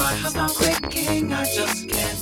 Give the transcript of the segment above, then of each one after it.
my house not quaking, I just can't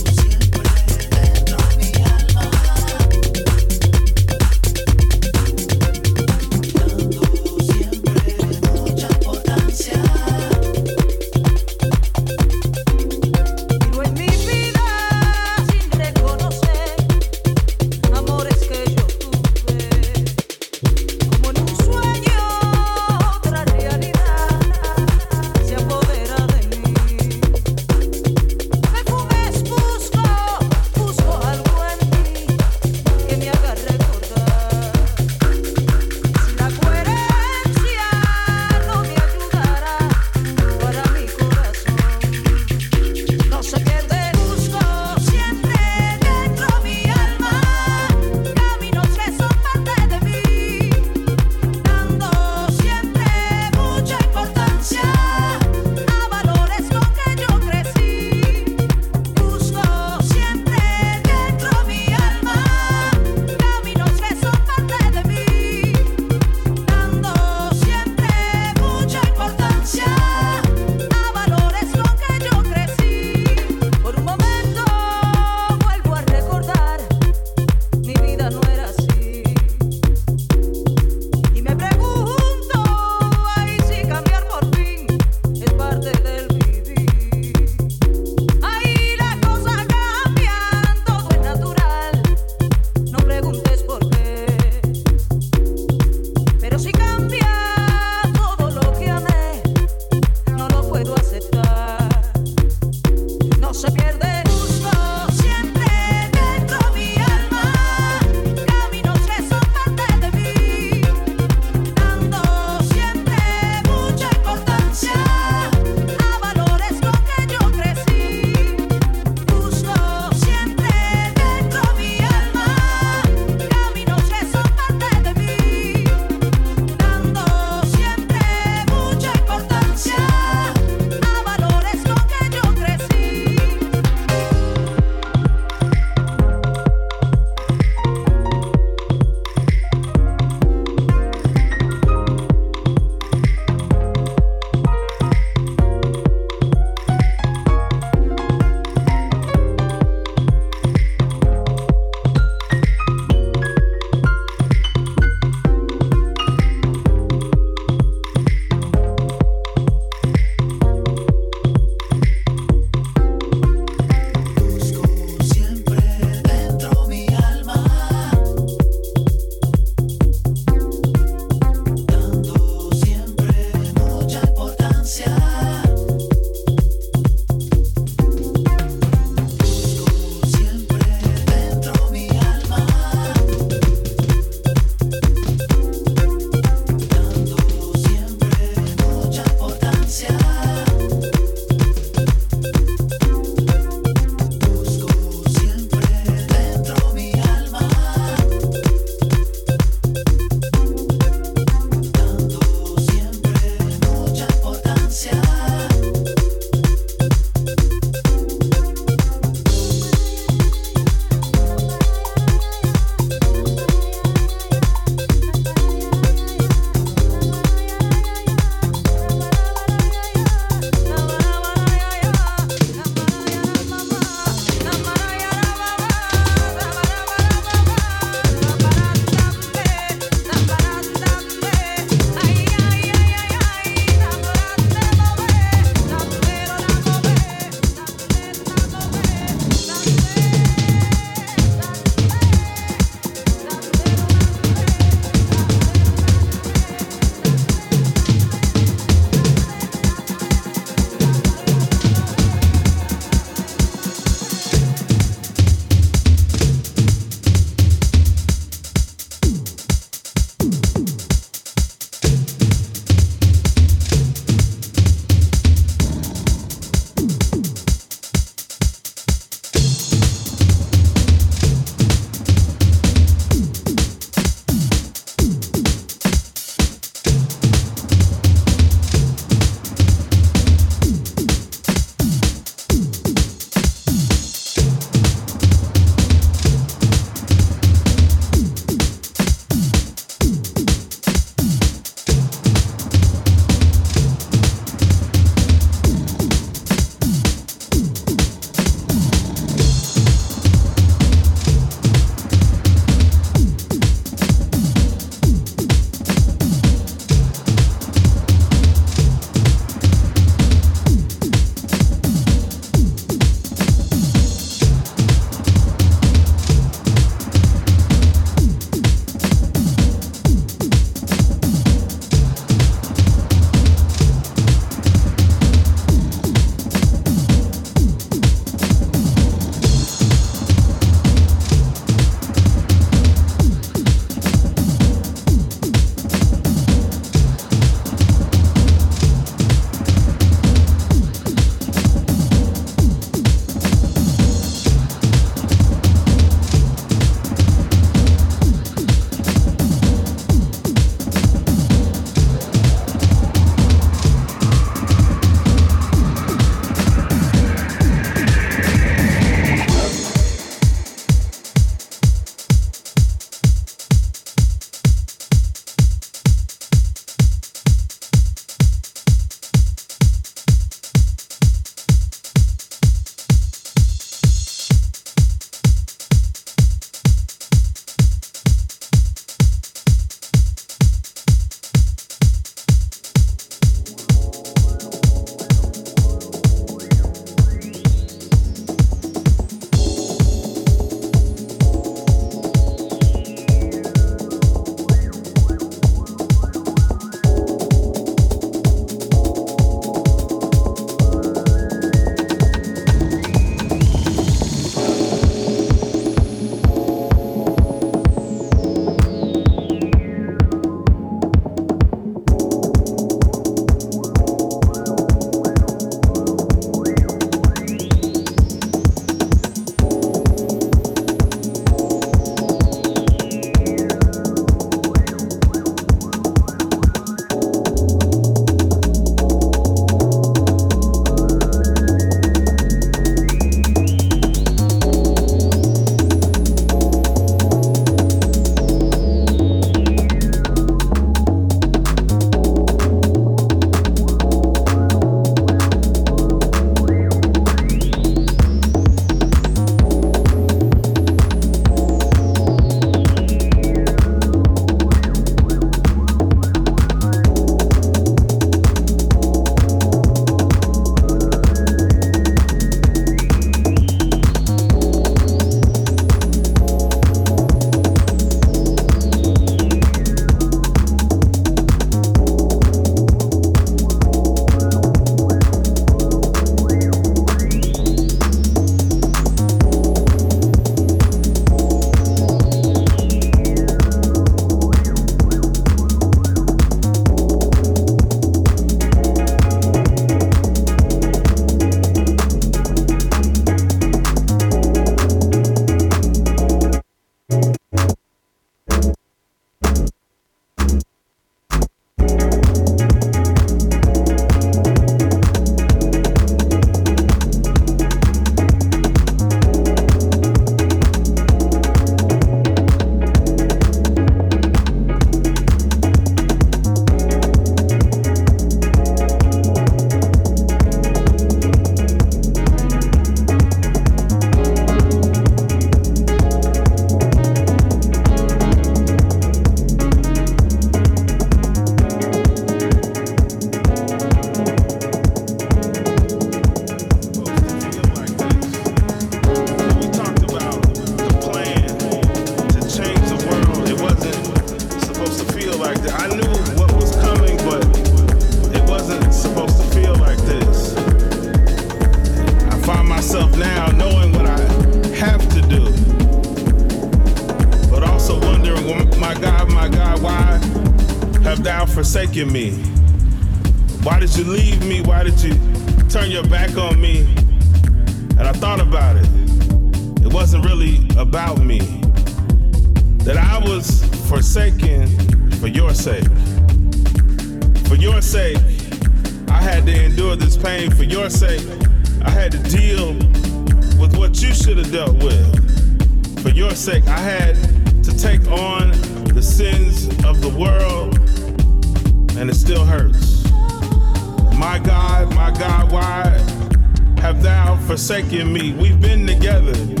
forsaken me? We've been together. In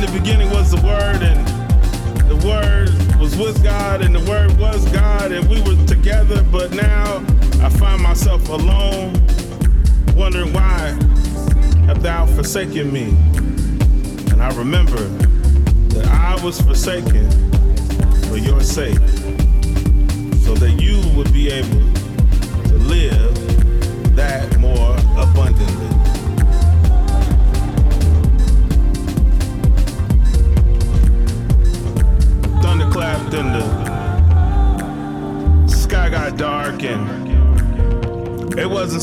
the beginning was the Word, and the Word was with God and the Word was God and we were together, but now I find myself alone, wondering why have thou forsaken me? And I remember that I was forsaken for your sake, so that you would be able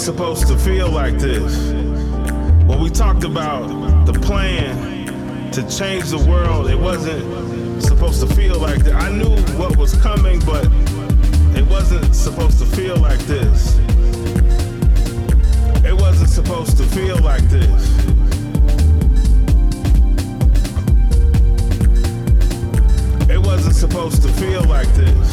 supposed to feel like this. When we talked about the plan to change the world, it wasn't supposed to feel like that. I knew what was coming, but it wasn't supposed to feel like this. It wasn't supposed to feel like this. It wasn't supposed to feel like this.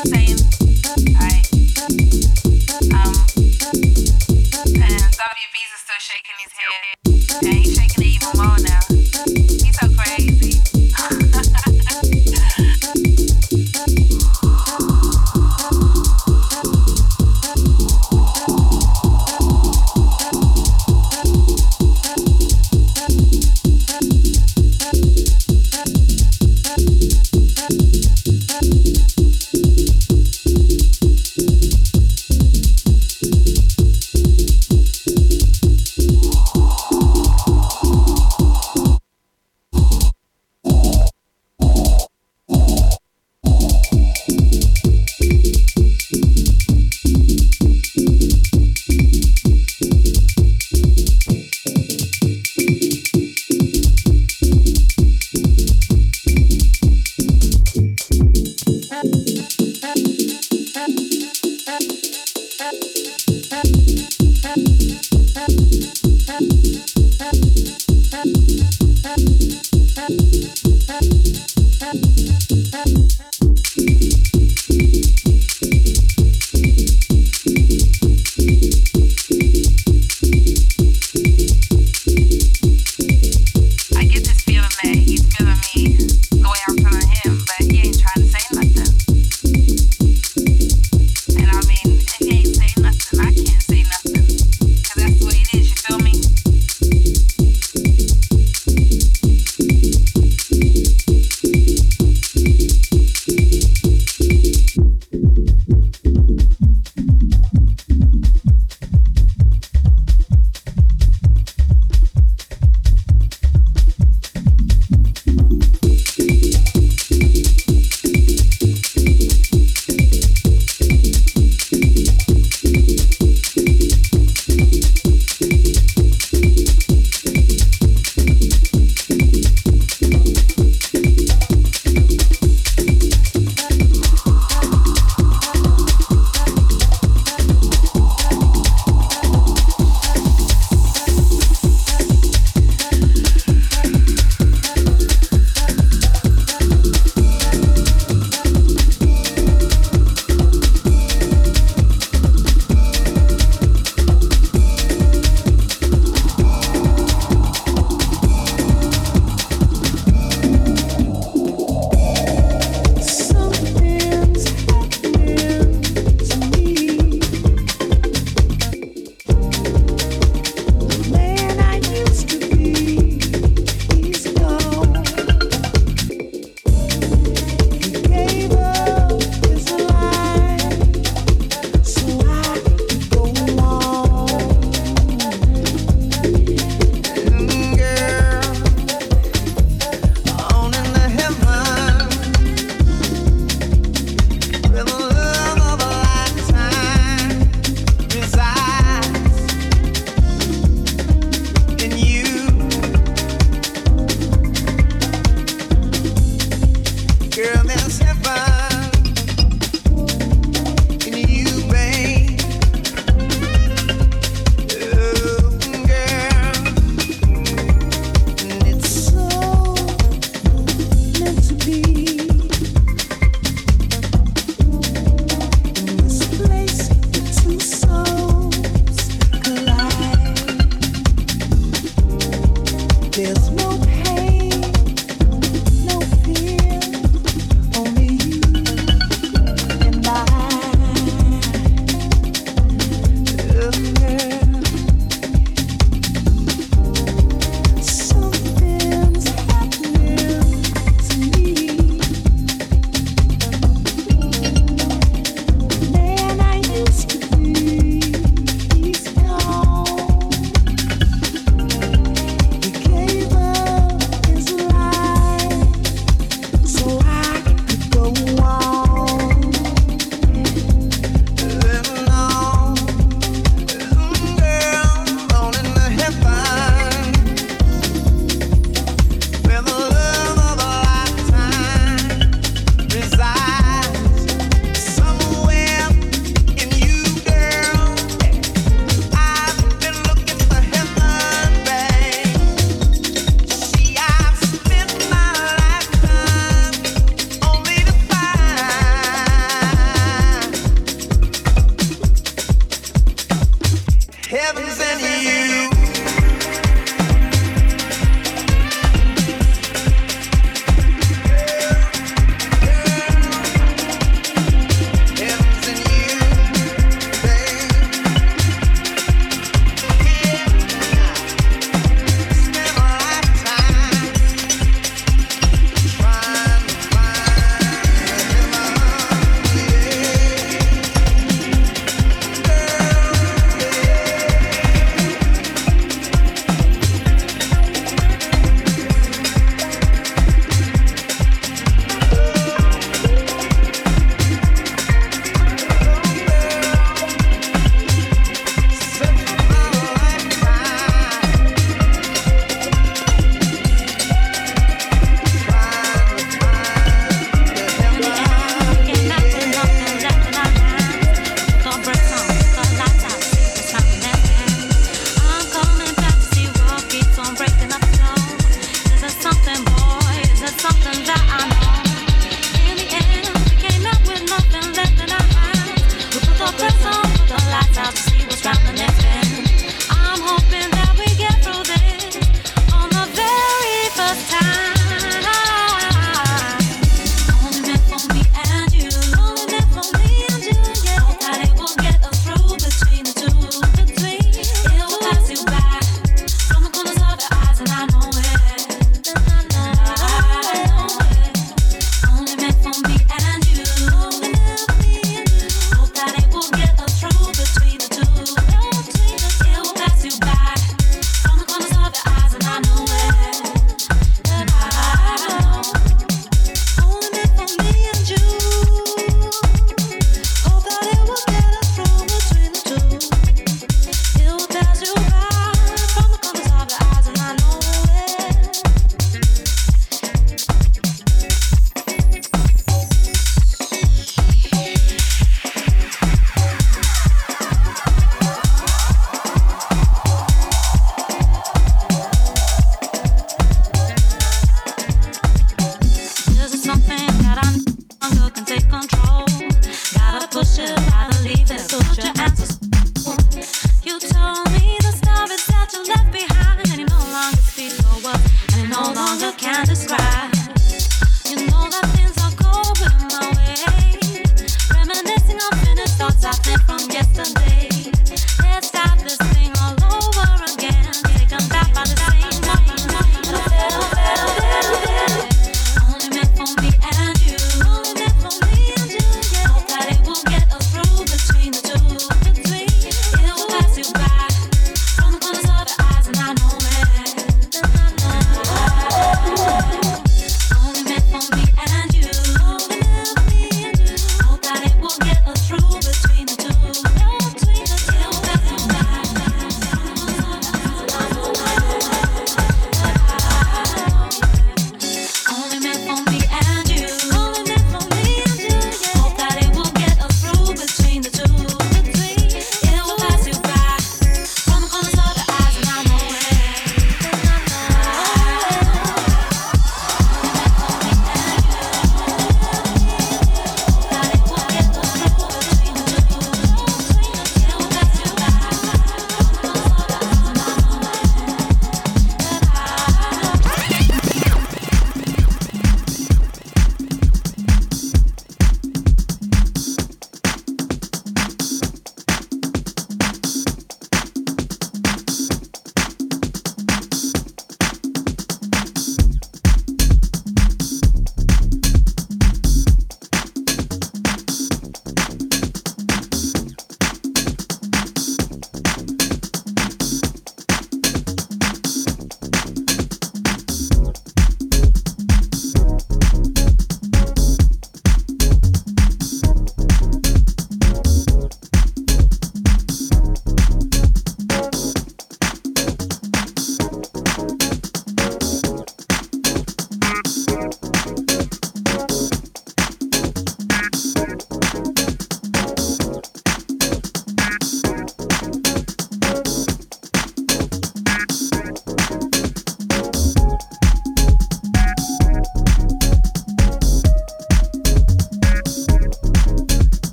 I'm saying.